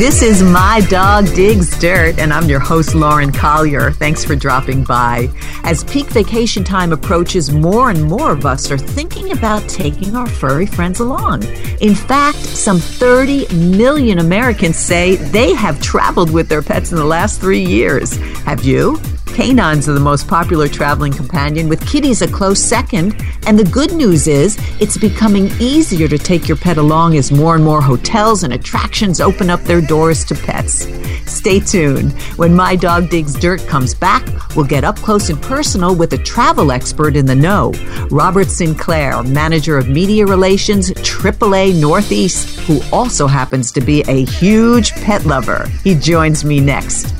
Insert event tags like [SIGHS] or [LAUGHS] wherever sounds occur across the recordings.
This is My Dog Digs Dirt, and I'm your host, Lauren Collier. Thanks for dropping by. As peak vacation time approaches, more and more of us are thinking about taking our furry friends along. In fact, some 30 million Americans say they have traveled with their pets in the last three years. Have you? Canines are the most popular traveling companion, with kitties a close second. And the good news is, it's becoming easier to take your pet along as more and more hotels and attractions open up their doors to pets. Stay tuned. When My Dog Digs Dirt comes back, we'll get up close and personal with a travel expert in the know, Robert Sinclair, manager of media relations, AAA Northeast, who also happens to be a huge pet lover. He joins me next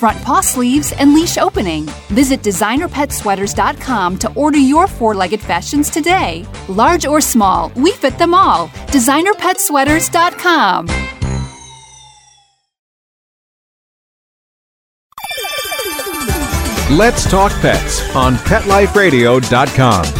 front paw sleeves, and leash opening. Visit designerpetsweaters.com to order your four legged fashions today. Large or small, we fit them all. Designerpetsweaters.com. Let's talk pets on PetLifeRadio.com.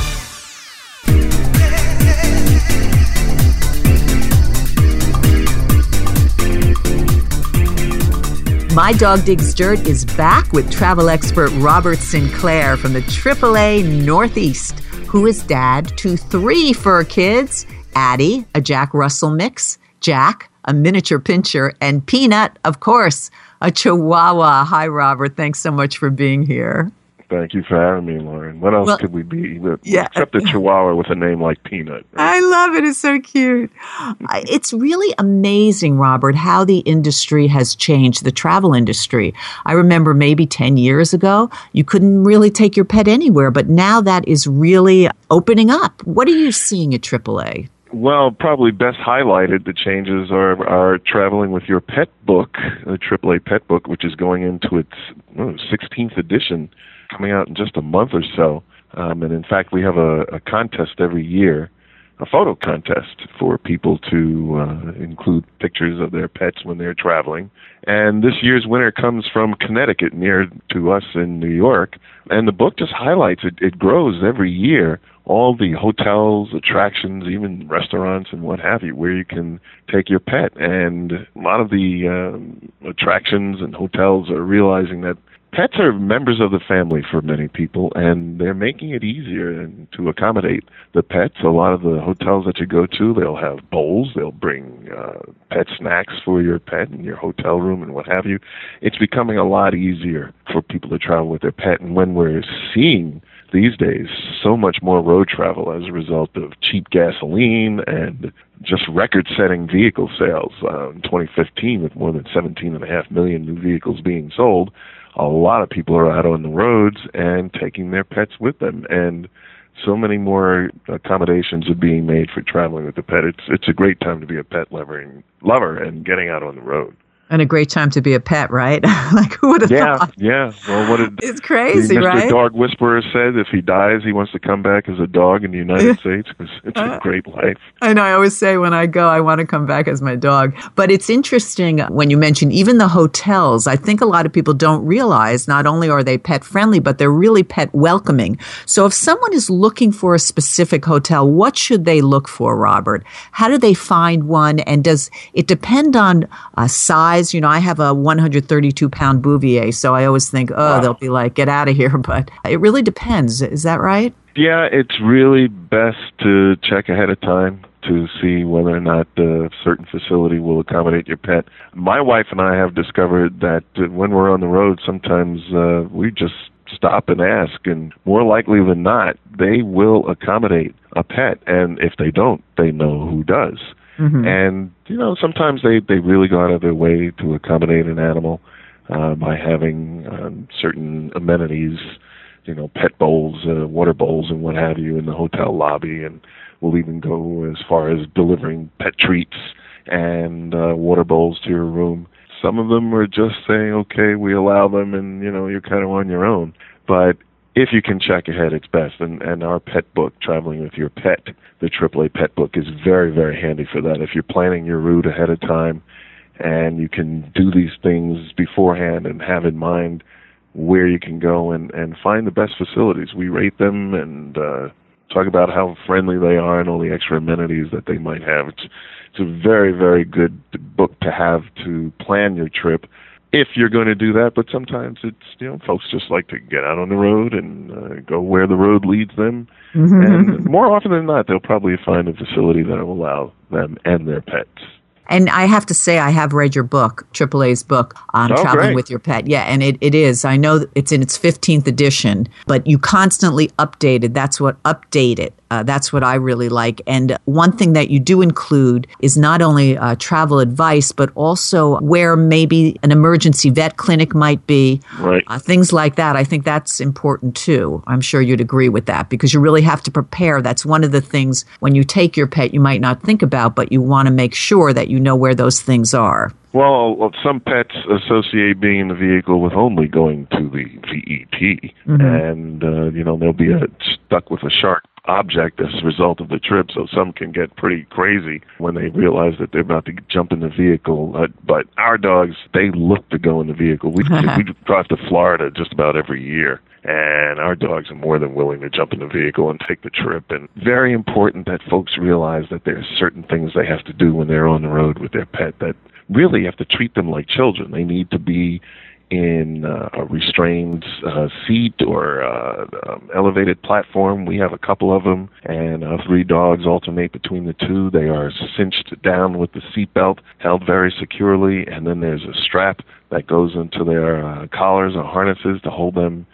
My Dog Digs Dirt is back with travel expert Robert Sinclair from the AAA Northeast, who is dad to three fur kids Addie, a Jack Russell mix, Jack, a miniature pinscher, and Peanut, of course, a Chihuahua. Hi, Robert. Thanks so much for being here. Thank you for having me, Lauren. What else Well, could we be with, yeah. except a Chihuahua with a name like Peanut? I love it. It's so cute. It's really amazing, Robert, how the industry has changed, the travel industry. I remember maybe 10 years ago, you couldn't really take your pet anywhere, but now that is really opening up. What are you seeing at AAA? Well, probably best highlighted the changes are are traveling with your pet book, the AAA pet book, which is going into its oh, 16th edition, coming out in just a month or so. Um, and in fact, we have a, a contest every year, a photo contest for people to uh, include pictures of their pets when they're traveling. And this year's winner comes from Connecticut, near to us in New York. And the book just highlights it. It grows every year. All the hotels, attractions, even restaurants and what have you, where you can take your pet. And a lot of the um, attractions and hotels are realizing that pets are members of the family for many people, and they're making it easier to accommodate the pets. A lot of the hotels that you go to, they'll have bowls, they'll bring uh, pet snacks for your pet in your hotel room and what have you. It's becoming a lot easier for people to travel with their pet, and when we're seeing these days so much more road travel as a result of cheap gasoline and just record-setting vehicle sales uh, in 2015 with more than 17.5 million new vehicles being sold a lot of people are out on the roads and taking their pets with them. And so many more accommodations are being made for traveling with the pet. It's it's a great time to be a pet lover and lover and getting out on the road And a great time to be a pet, right? [LAUGHS] like, who would have yeah thought? yeah well what did [LAUGHS] It's crazy, Mr. right? Dog Whisperer said if he dies, he wants to come back as a dog in the United [LAUGHS] States because it's Uh, a great life. I know. I always say when I go, I want to come back as my dog. But it's interesting when you mention even the hotels. I think a lot of people don't realize not only are they pet friendly, but they're really pet welcoming. So if someone is looking for a specific hotel, what should they look for, Robert? How do they find one? And does it depend on uh, size? You know, I have a 132 pound Bouvier, so I always think, oh, they'll be like, get out of here. [LAUGHS] But it really depends. Is that right? Yeah, it's really best to check ahead of time to see whether or not a certain facility will accommodate your pet. My wife and I have discovered that when we're on the road, sometimes uh, we just stop and ask, and more likely than not, they will accommodate a pet. And if they don't, they know who does. Mm-hmm. And you know, sometimes they they really go out of their way to accommodate an animal uh, by having um, certain amenities, you know, pet bowls, uh, water bowls, and what have you in the hotel lobby, and we'll even go as far as delivering pet treats and uh, water bowls to your room. Some of them are just saying, okay, we allow them, and you know, you're kind of on your own. But if you can check ahead, it's best. And, and our pet book, Traveling with Your Pet, the AAA Pet Book, is very, very handy for that. If you're planning your route ahead of time and you can do these things beforehand and have in mind where you can go and, and find the best facilities. We rate them and uh, talk about how friendly they are and all the extra amenities that they might have. It's, it's a very, very good book to have to plan your trip if you're going to do that. But sometimes it's you know folks just like to get out on the road and uh, go where the road leads them. Mm-hmm. And more often than not, they'll probably find a facility that will allow them and their pets and I have to say, I have read your book, AAA's book on oh, traveling great. with your pet. Yeah, and it, it is. I know it's in its 15th edition, but you constantly update it. That's what update it. Uh, that's what I really like. And one thing that you do include is not only uh, travel advice, but also where maybe an emergency vet clinic might be. Right. Uh, things like that. I think that's important too. I'm sure you'd agree with that because you really have to prepare. That's one of the things when you take your pet you might not think about, but you want to make sure that you know where those things are. Well, some pets associate being in the vehicle with only going to the VET, mm-hmm. and uh, you know they'll be uh, stuck with a sharp object as a result of the trip. So some can get pretty crazy when they realize that they're about to jump in the vehicle. Uh, but our dogs, they look to go in the vehicle. We [LAUGHS] we drive to Florida just about every year. And our dogs are more than willing to jump in the vehicle and take the trip. And very important that folks realize that there are certain things they have to do when they're on the road with their pet that really have to treat them like children. They need to be in uh, a restrained uh, seat or uh, um, elevated platform. We have a couple of them, and uh, three dogs alternate between the two. They are cinched down with the seatbelt, held very securely, and then there's a strap that goes into their uh, collars or harnesses to hold them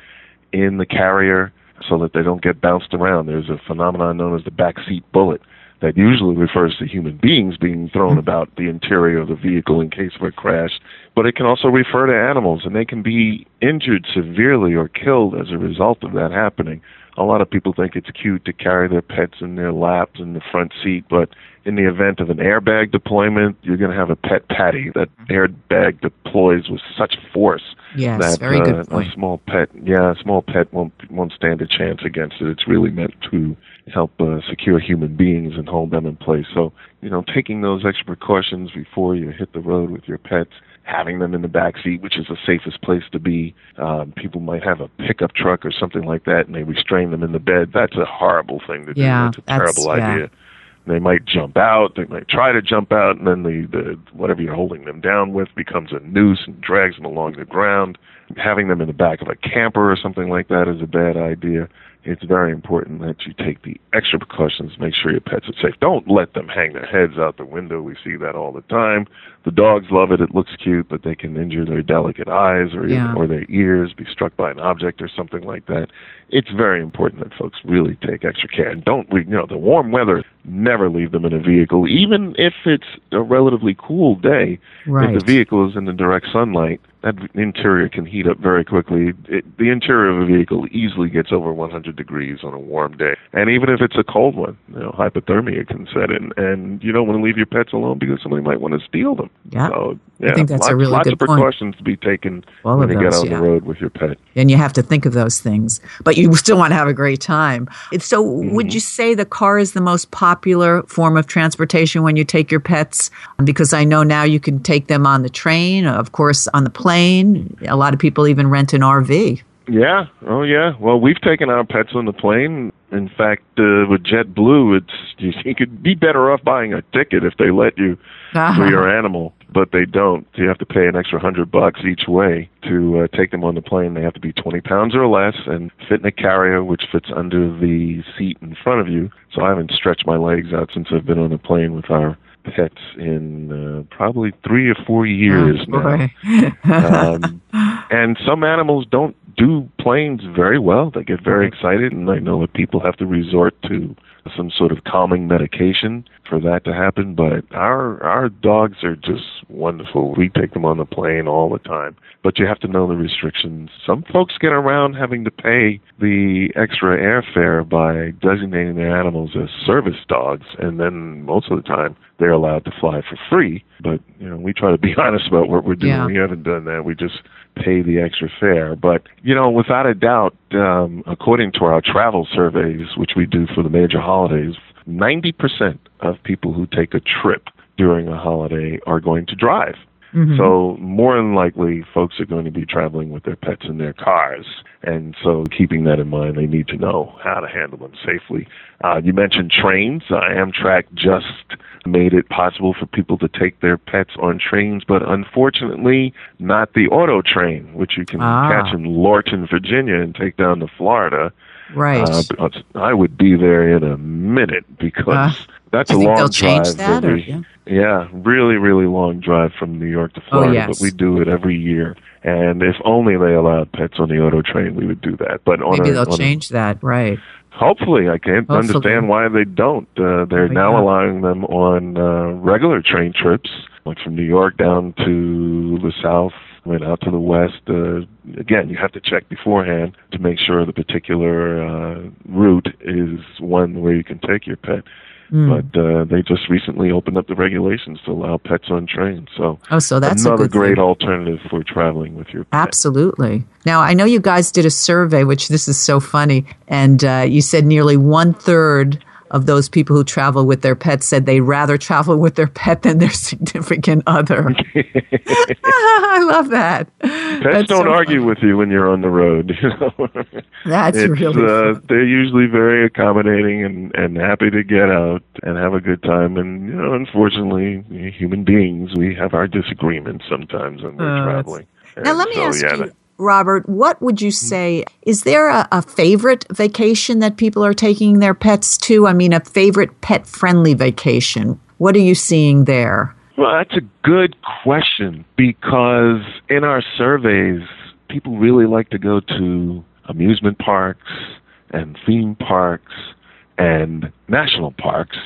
in the carrier so that they don't get bounced around. There's a phenomenon known as the backseat bullet that usually refers to human beings being thrown mm-hmm. about the interior of the vehicle in case of a crash, but it can also refer to animals, and they can be injured severely or killed as a result of that happening. A lot of people think it's cute to carry their pets in their laps in the front seat, but in the event of an airbag deployment, you're going to have a pet patty. That mm-hmm. airbag deploys with such force yes, that very good uh, a small pet, yeah, a small pet won't won't stand a chance against it. It's really meant to help uh, secure human beings and hold them in place. So, you know, taking those extra precautions before you hit the road with your pets, having them in the back seat, which is the safest place to be. Um, people might have a pickup truck or something like that, and they restrain them in the bed. That's a horrible thing to do. Yeah, that's a terrible yeah. idea. They might jump out. They might try to jump out, and then the, the whatever you're holding them down with becomes a noose and drags them along the ground. Having them in the back of a camper or something like that is a bad idea it's very important that you take the extra precautions, make sure your pets are safe. Don't let them hang their heads out the window. We see that all the time. The dogs love it. It looks cute, but they can injure their delicate eyes or yeah. or their ears, be struck by an object or something like that. It's very important that folks really take extra care and don't, you know, the warm weather, never leave them in a vehicle, even if it's a relatively cool day. Right. If the vehicle is in the direct sunlight, that interior can heat up very quickly. It, the interior of a vehicle easily gets over 100 degrees on a warm day, and even if it's a cold one, you know, hypothermia can set in, and you don't want to leave your pets alone because somebody might want to steal them. Yeah, so, yeah I think that's lots, a really lots good of precautions point. to be taken All when you those, get on yeah. the road with your pet. And you have to think of those things, but you [LAUGHS] still want to have a great time. So, Mm-hmm. would you say the car is the most popular form of transportation when you take your pets? Because I know now you can take them on the train, of course, on the plane. A lot of people even rent an RV. Yeah. Oh, yeah. Well, we've taken our pets on the plane. In fact, uh, with JetBlue, it's you, [LAUGHS] you could be better off buying a ticket if they let you for [LAUGHS] your animal, but they don't. You have to pay an extra hundred bucks each way to uh, take them on the plane. They have to be twenty pounds or less and fit in a carrier which fits under the seat in front of you. So I haven't stretched my legs out since I've been on a plane with our pets in uh, probably three or four years oh, now. [LAUGHS] um, and some animals don't do planes very well. They get very mm-hmm. excited, and I know that people have to resort to some sort of calming medication for that to happen. But our our dogs are just wonderful. We take them on the plane all the time, but you have to know the restrictions. Some folks get around having to pay the extra airfare by designating their animals as service dogs, and then most of the time they're allowed to fly for free. But you know, we try to be [LAUGHS] honest about what we're doing. Yeah. We haven't done that. We just pay the extra fare. But you know, without a doubt, um, according to our travel surveys, which we do for the major holidays, 90% of people who take a trip during a holiday are going to drive. Mm-hmm. So more than likely, folks are going to be traveling with their pets in their cars, and so keeping that in mind, they need to know how to handle them safely. Uh, you mentioned trains. Uh, Amtrak just made it possible for people to take their pets on trains, but unfortunately, not the auto train, which you can Ah. catch in Lorton, Virginia, and take down to Florida. Right. Uh, I would be there in a minute because Uh, that's a long change drive. that, or- yeah? yeah, really, really long drive from New York to Oh, Florida, yes. but we do it every year. And if only they allowed pets on the auto train, we would do that. But on Maybe a, they'll on a- change that. Right. hopefully, I can't Hopefully. understand why they don't. Uh, they're Oh, now yeah. allowing them on uh, regular train trips, like from New York down to the south. Went out to the west. Uh, again, you have to check beforehand to make sure the particular uh, route is one where you can take your pet. Mm. But uh, they just recently opened up the regulations to allow pets on trains. So Oh, so that's a another good great thing. alternative for traveling with your pet. Absolutely. Now, I know you guys did a survey, which this is so funny, and uh, you said nearly one third of those people who travel with their pets said they'd rather travel with their pet than their [LAUGHS] significant other. [LAUGHS] I love that. Pets That's don't so argue funny. with you when you're on the road. [LAUGHS] You know, That's It's, really uh, they're usually very accommodating and and happy to get out and have a good time. And you know, unfortunately, human beings we have our disagreements sometimes when we're Uh, traveling. Now, And let me so, ask yeah, you, Robert, what would you mm. say? Is there a, a favorite vacation that people are taking their pets to? I mean, a favorite pet friendly vacation. What are you seeing there? Well, that's a good question because in our surveys, people really like to go to amusement parks and theme parks and national parks.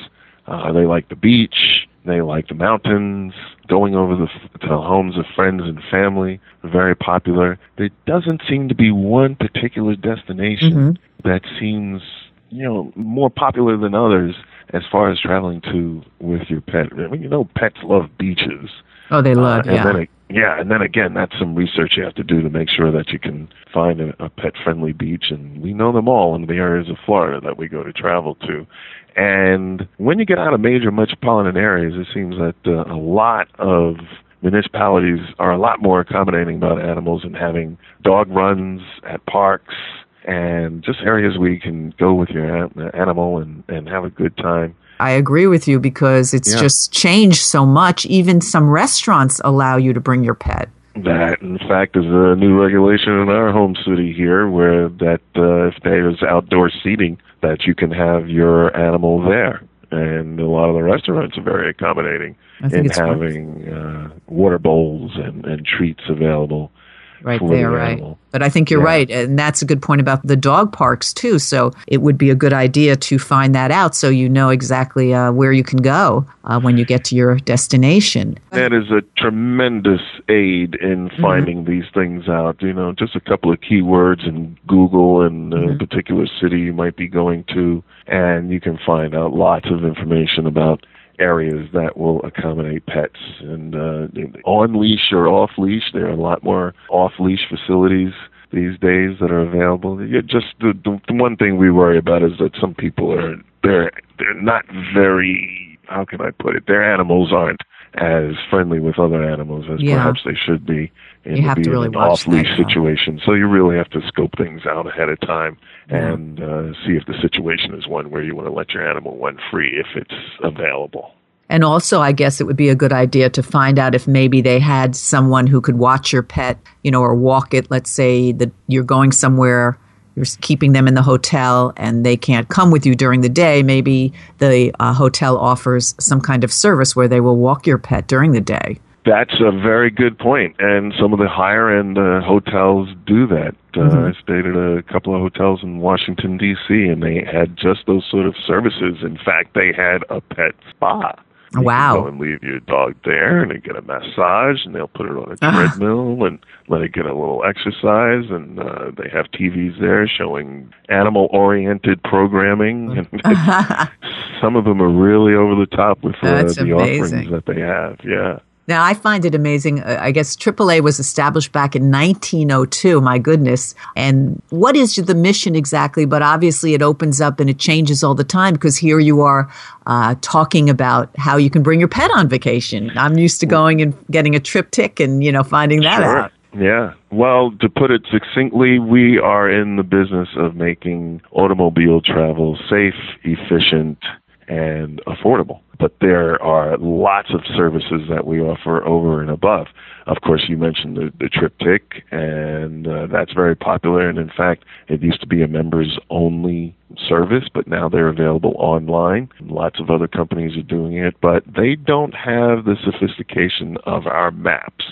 Uh, they like the beach. They like the mountains. Going over the, to the homes of friends and family, very popular. There doesn't seem to be one particular destination that seems, you know, more popular than others as far as traveling to with your pet. I mean, you know, pets love beaches. Oh, they love, Uh, and yeah. then, yeah, and then again, that's some research you have to do to make sure that you can find a, a pet-friendly beach, and we know them all in the areas of Florida that we go to travel to. And when you get out of major metropolitan areas, it seems that uh, a lot of municipalities are a lot more accommodating about animals and having dog runs at parks and just areas where you can go with your animal and, and have a good time. I agree with you because it's Yeah. just changed so much. Even some restaurants allow you to bring your pet. That, in fact, is a new regulation in our home city here, where that uh, if there's outdoor seating, that you can have your animal there. And a lot of the restaurants are very accommodating in having uh, water bowls and, and treats available Right there, the right. animal. But I think you're Yeah. right. And that's a good point about the dog parks, too. So it would be a good idea to find that out so you know exactly uh, where you can go uh, when you get to your destination. That is a tremendous aid in finding these things out. You know, just a couple of keywords in Google and a particular city you might be going to, and you can find out lots of information about areas that will accommodate pets. And uh, on leash or off leash, there are a lot more off leash facilities these days that are available. You just the, the the one thing we worry about is that some people are they're they're not very how can I put it? Their animals aren't as friendly with other animals as Yeah. perhaps they should be. And You be to in really an watch off leash situation. So you really have to scope things out ahead of time Yeah. and uh, see if the situation is one where you want to let your animal run free if it's available. And also, I guess it would be a good idea to find out if maybe they had someone who could watch your pet, you know, or walk it. Let's say that you're going somewhere, you're keeping them in the hotel, and they can't come with you during the day. Maybe the uh, hotel offers some kind of service where they will walk your pet during the day. That's a very good point, and some of the higher end uh, hotels do that. Uh, Mm-hmm. I stayed at a couple of hotels in Washington D.C., and they had just those sort of services. In fact, they had a pet spa. You Wow. Can go and leave your dog there, and they get a massage, and they'll put it on a Ah. treadmill and let it get a little exercise. And uh, they have TVs there showing animal-oriented programming, [LAUGHS] and [LAUGHS] some of them are really over the top with uh, the amazing. offerings that they have. Yeah. Now, I find it amazing. Uh, I guess AAA was established back in 1902. My goodness. And what is the mission exactly? But obviously, it opens up and it changes all the time because here you are uh, talking about how you can bring your pet on vacation. I'm used to going and getting a TripTik and, you know, finding that Sure. out. Yeah. Well, to put it succinctly, we are in the business of making automobile travel safe, efficient, and affordable. But there are lots of services that we offer over and above. Of course, you mentioned the, the TripTik, and uh, that's very popular. And in fact, it used to be a members only service, but now they're available online. Lots of other companies are doing it, but they don't have the sophistication of our maps.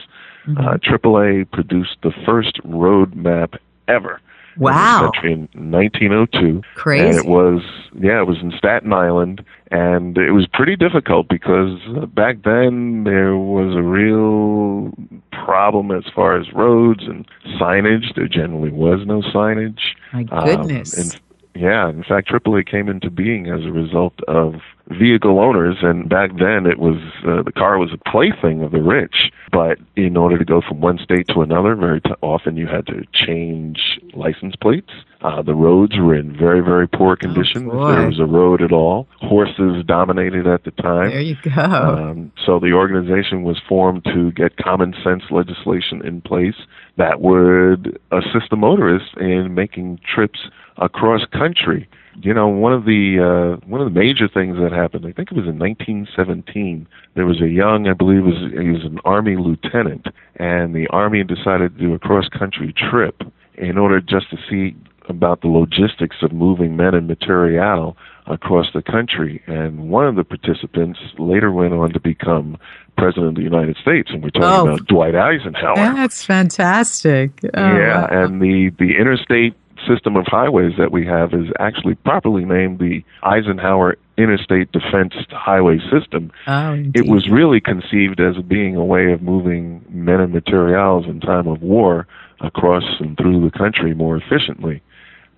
Uh, AAA produced the first road map ever. Wow. In the country in 1902. Crazy. And it was, yeah, it was in Staten Island. And it was pretty difficult because back then there was a real problem as far as roads and signage. There generally was no signage. My Um, goodness. and yeah, in fact, AAA came into being as a result of vehicle owners, and back then it was uh, the car was a plaything of the rich. But in order to go from one state to another, very t- often you had to change license plates. Uh, the roads were in very, very poor condition. if boy. there was a road at all, horses dominated at the time. there you go. Um, so the organization was formed to get common sense legislation in place that would assist the motorists in making trips across country. You know, one of the uh, one of the major things that happened, I think it was in 1917. There was a young, I believe, was he was an army lieutenant, and the army decided to do a cross country trip in order just to see about the logistics of moving men and material across the country. And one of the participants later went on to become president of the United States, and we're talking Oh. about Dwight Eisenhower. That's fantastic. Oh, yeah, wow. and the the interstate system of highways that we have is actually properly named the Eisenhower Interstate Defense Highway System. Oh, It was really conceived as being a way of moving men and materials in time of war across and through the country more efficiently.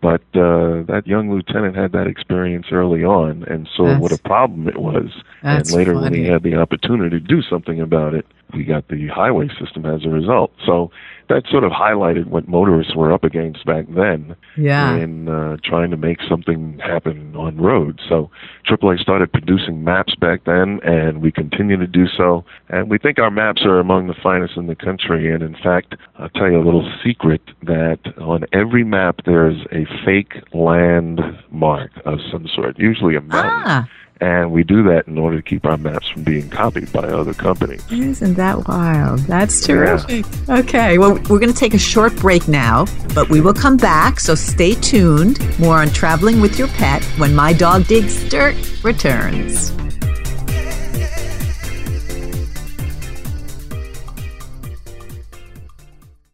But uh, that young lieutenant had that experience early on and saw what a problem it was. And that's later, when he had the opportunity to do something about it, we got the highway system as a result. So that sort of highlighted what motorists were up against back then Yeah. in uh, trying to make something happen on road. So AAA started producing maps back then, and we continue to do so. And we think our maps are among the finest in the country. And in fact, I'll tell you a little secret that on every map there's a fake landmark of some sort, usually a mountain. Ah, And we do that in order to keep our maps from being copied by other companies. isn't that wild? That's terrific. Okay, well, we're going to take a short break now, but we will come back, so stay tuned. More on traveling with your pet when My Dog Digs Dirt returns.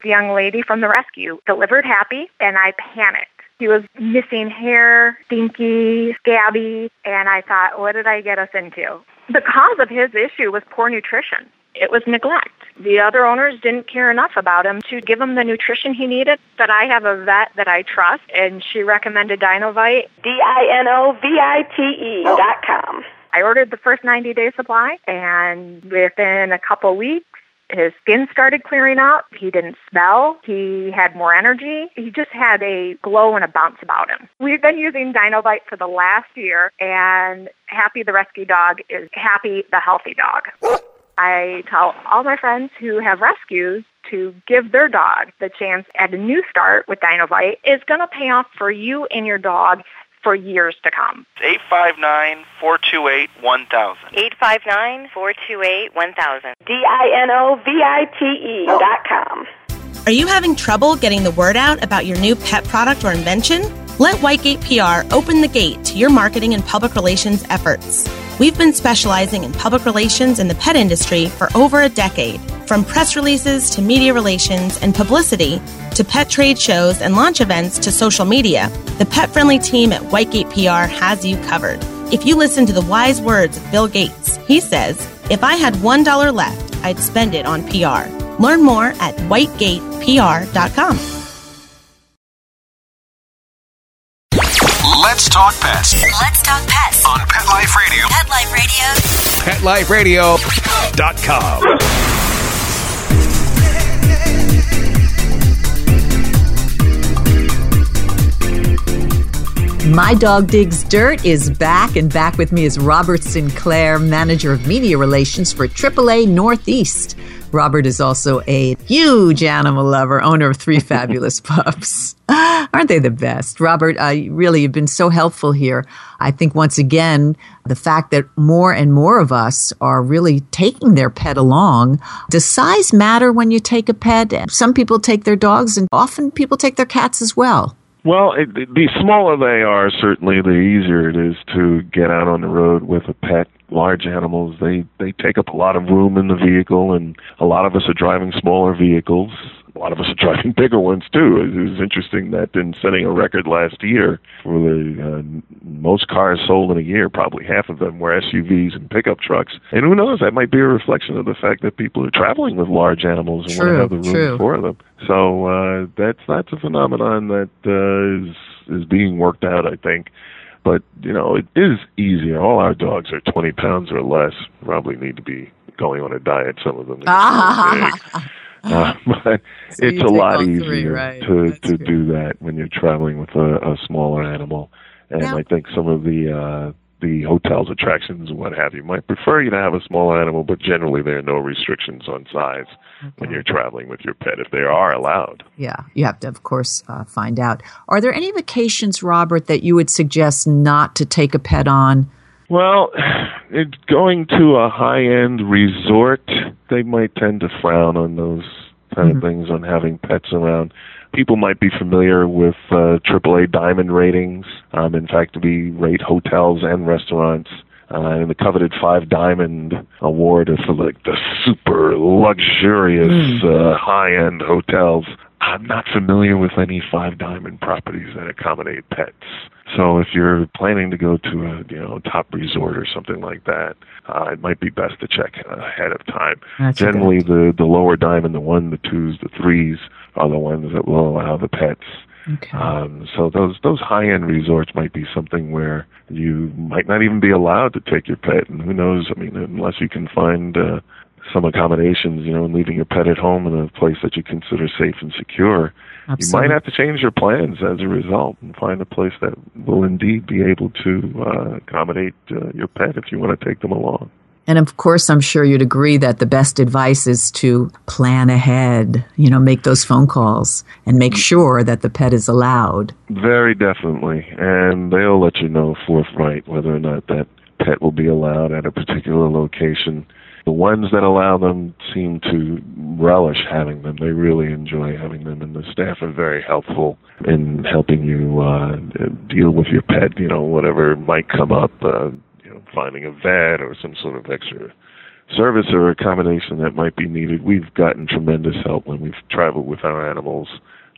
the young lady from the rescue delivered happy and I panicked. He was missing hair, stinky, scabby, and I thought, what did I get us into? The cause of his issue was poor nutrition. It was neglect. The other owners didn't care enough about him to give him the nutrition he needed. But I have a vet that I trust, and she recommended Dinovite. D-I-N-O-V-I-T-E oh. dot com. I ordered the first 90 day supply, and within a couple weeks, his skin started clearing up. He didn't smell. He had more energy. He just had a glow and a bounce about him. We've been using Dinovite for the last year, and Happy the rescue dog is Happy the healthy dog. I tell all my friends who have rescues to give their dog the chance at a new start with Dinovite is going to pay off for you and your dog for years to come. 859-428-1000. 859-428-1000. D-I-N-O-V-I-T-E dot com. Are you having trouble getting the word out about your new pet product or invention? Let Whitegate PR open the gate to your marketing and public relations efforts. We've been specializing in public relations in the pet industry for over a decade. From press releases to media relations and publicity to pet trade shows and launch events to social media, the pet friendly team at Whitegate PR has you covered. If you listen to the wise words of Bill Gates, he says, If I had $1 left, I'd spend it on PR. Learn more at whitegatepr.com. Let's talk pets Let's talk pets. on Pet Life Radio. Pet Life Radio. PetLifeRadio.com. My Dog Digs Dirt is back, and back with me is Robert Sinclair, Manager of Media Relations for AAA Northeast. Robert is also a huge animal lover, owner of three fabulous [LAUGHS] pups. Aren't they the best? Robert, uh, really, you've been so helpful here. I think once again, the fact that more and more of us are really taking their pet along. Does size matter when you take a pet? Some people take their dogs, and often people take their cats as well. Well, it, the smaller they are, certainly the easier it is to get out on the road with a pet. Large animals, they they take up a lot of room in the vehicle, and a lot of us are driving smaller vehicles. A lot of us are driving [LAUGHS] bigger ones too. It was interesting that in setting a record last year for the uh, most cars sold in a year, probably half of them were SUVs and pickup trucks. And who knows? That might be a reflection of the fact that people are traveling with large animals and True, want to have the room true. for them. So uh, that's that's a phenomenon that uh, is is being worked out, I think. But you know, it is easier. All our dogs are 20 pounds or less. Probably need to be going on a diet. Some of them. [LAUGHS] Big. [LAUGHS] Uh, [LAUGHS] but So it's a lot three, easier right. to That's to do that when you're traveling with a, a smaller animal. And Now- I think some of the uh, the hotels, attractions, and what have you might prefer you to have a smaller animal, but generally there are no restrictions on size when you're traveling with your pet if they are allowed. Yeah, you have to, of course, uh, find out. Are there any vacations, Robert, that you would suggest not to take a pet on? Well, [SIGHS] it, going to a high-end resort, they might tend to frown on those kind of things, on having pets around. People might be familiar with uh, AAA diamond ratings. Um, in fact, we rate hotels and restaurants. Uh, and the coveted five diamond award is for like the super luxurious uh, high-end hotels. I'm not familiar with any five diamond properties that accommodate pets. So if you're planning to go to a you know top resort or something like that, uh, it might be best to check ahead of time. That's Generally, the the lower diamond, the one, the twos, the threes, are the ones that will allow the pets. Okay. Um, so those those high end resorts might be something where you might not even be allowed to take your pet, and who knows? I mean, unless you can find uh, some accommodations, you know, and leaving your pet at home in a place that you consider safe and secure, you might have to change your plans as a result and find a place that will indeed be able to uh, accommodate uh, your pet if you want to take them along. And of course, I'm sure you'd agree that the best advice is to plan ahead, you know, make those phone calls and make sure that the pet is allowed. Very definitely, and they'll let you know forthright whether or not that pet will be allowed at a particular location. The ones that allow them seem to relish having them. They really enjoy having them, and the staff are very helpful in helping you uh, deal with your pet. You know, whatever might come up. Uh, you know, finding a vet or some sort of extra service or accommodation that might be needed. We've gotten tremendous help when we've traveled with our animals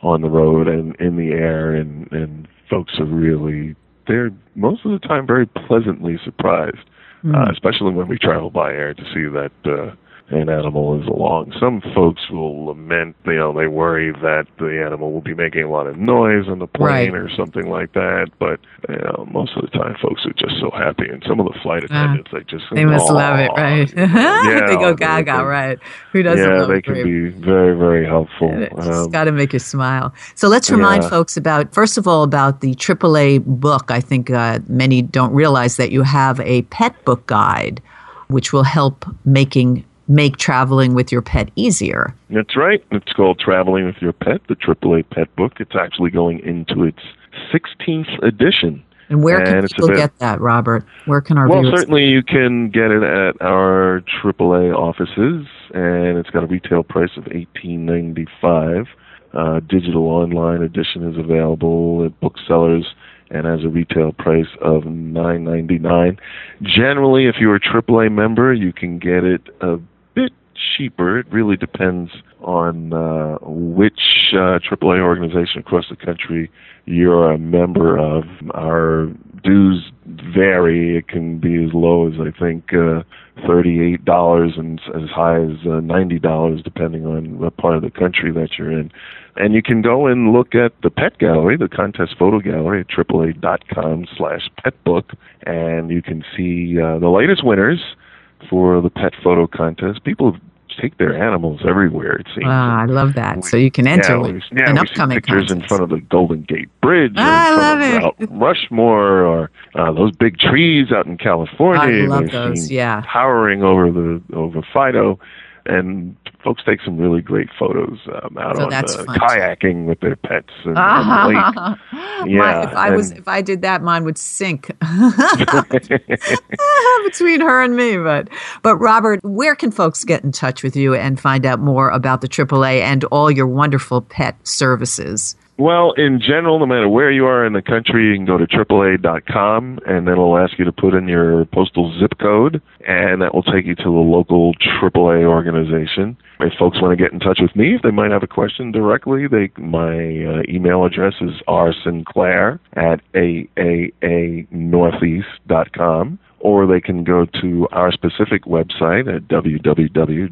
on the road and in the air, and and folks are really they're most of the time very pleasantly surprised, uh, especially when we travel by air to see that uh, an animal is along. Some folks will lament, you know, they worry that the animal will be making a lot of noise on the plane Right. or something like that. But you know, most of the time, folks are just so happy, and some of the flight attendants, they just Ah. They must love it, right? [LAUGHS] Yeah, they go gaga, they- right? Who doesn't yeah, they can be very, very helpful. It's Um, got to make you smile. So let's remind Yeah. folks about, first of all, about the AAA book. I think uh, many don't realize that you have a pet book guide, which will help making make traveling with your pet easier. That's right. It's called Traveling with Your Pet, the AAA Pet Book. It's actually going into its 16th edition. And where can And people get that, Robert? Where can our Well, viewers? certainly you can get it at our AAA offices, and it's got a retail price of eighteen ninety five. Uh, digital online edition is available at booksellers and has a retail price of nine ninety nine. Generally, if you're a AAA member, you can get it bit cheaper. It really depends on uh, which uh, AAA organization across the country you're a member of. Our dues vary. It can be as low as I think uh, thirty-eight dollars and as high as uh, ninety dollars, depending on what part of the country that you're in. And you can go and look at the pet gallery, the contest photo gallery at AAA.com slash petbook, and you can see uh, the latest winners for the pet photo contest. People take their animals everywhere. It seems. Ah, I love that. So you can enter yeah, we, yeah, an we upcoming see pictures contest. in front of the Golden Gate Bridge. or Ah, I love of Mount Rushmore, or uh, those big trees out in California. I love They're those, yeah. towering over the over Fido, and folks take some really great photos um, out So on that's uh, kayaking with their pets and, on the lake. My- Yeah, if I was, if I did that, mine would sink [LAUGHS] [LAUGHS] between her and me. But, but Robert, where can folks get in touch with you and find out more about the AAA and all your wonderful pet services? Well, in general, no matter where you are in the country, you can go to AAA.com, and then it'll ask you to put in your postal zip code, and that will take you to the local AAA organization. If folks want to get in touch with me, if they might have a question directly, they my uh, email address is rsinclair at aaanortheast.com, or they can go to our specific website at www.ny.aaa.com.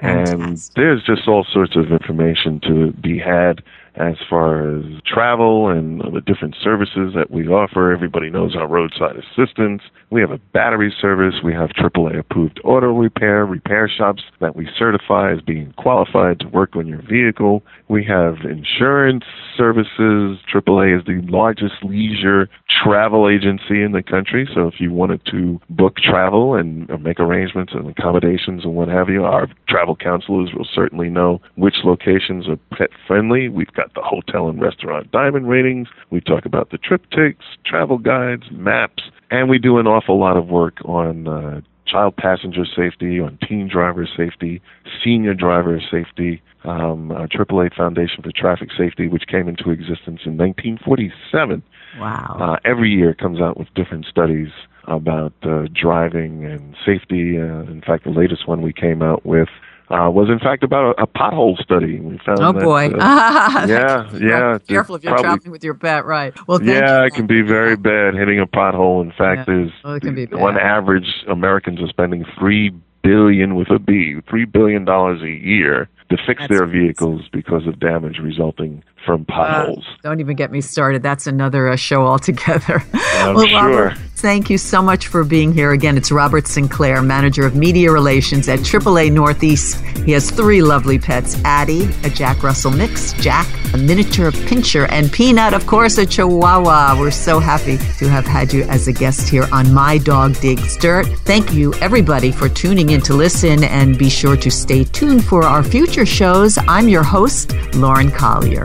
And there's just all sorts of information to be had as far as travel and the different services that we offer. Everybody knows our roadside assistance. We have a battery service. We have AAA approved auto repair, repair shops that we certify as being qualified to work on your vehicle. We have insurance services. AAA is the largest leisure travel agency in the country. So if you wanted to book travel and make arrangements and accommodations and what have you, our travel counselors will certainly know which locations are pet friendly. We've got the hotel and restaurant diamond ratings. We talk about the TripTiks, travel guides, maps, and we do an awful lot of work on uh, child passenger safety, on teen driver safety, senior driver safety. Um, our AAA Foundation for Traffic Safety, which came into existence in 1947, Wow. uh, every year comes out with different studies about uh, driving and safety. Uh, in fact, the latest one we came out with uh, was, in fact, about a, a pothole study. We found oh that, boy. uh, [LAUGHS] yeah, yeah. Careful if you're probably- traveling with your pet, right? Well, yeah, you. it can be very bad hitting a pothole. In fact, Yeah. there's it can be on average Americans are spending three billion with a B, three billion dollars a year to fix That's their vehicles because of damage resulting from Uh, don't even get me started. That's another uh, show altogether. I'm well, sure. Robert, thank you so much for being here again. It's Robert Sinclair, manager of media relations at AAA Northeast. He has three lovely pets: Addie, a Jack Russell mix, Jack, a miniature pinscher, and Peanut, of course, a Chihuahua. We're so happy to have had you as a guest here on My Dog Digs Dirt. Thank you, everybody, for tuning in to listen, and be sure to stay tuned for our future shows. I'm your host, Lauren Collier.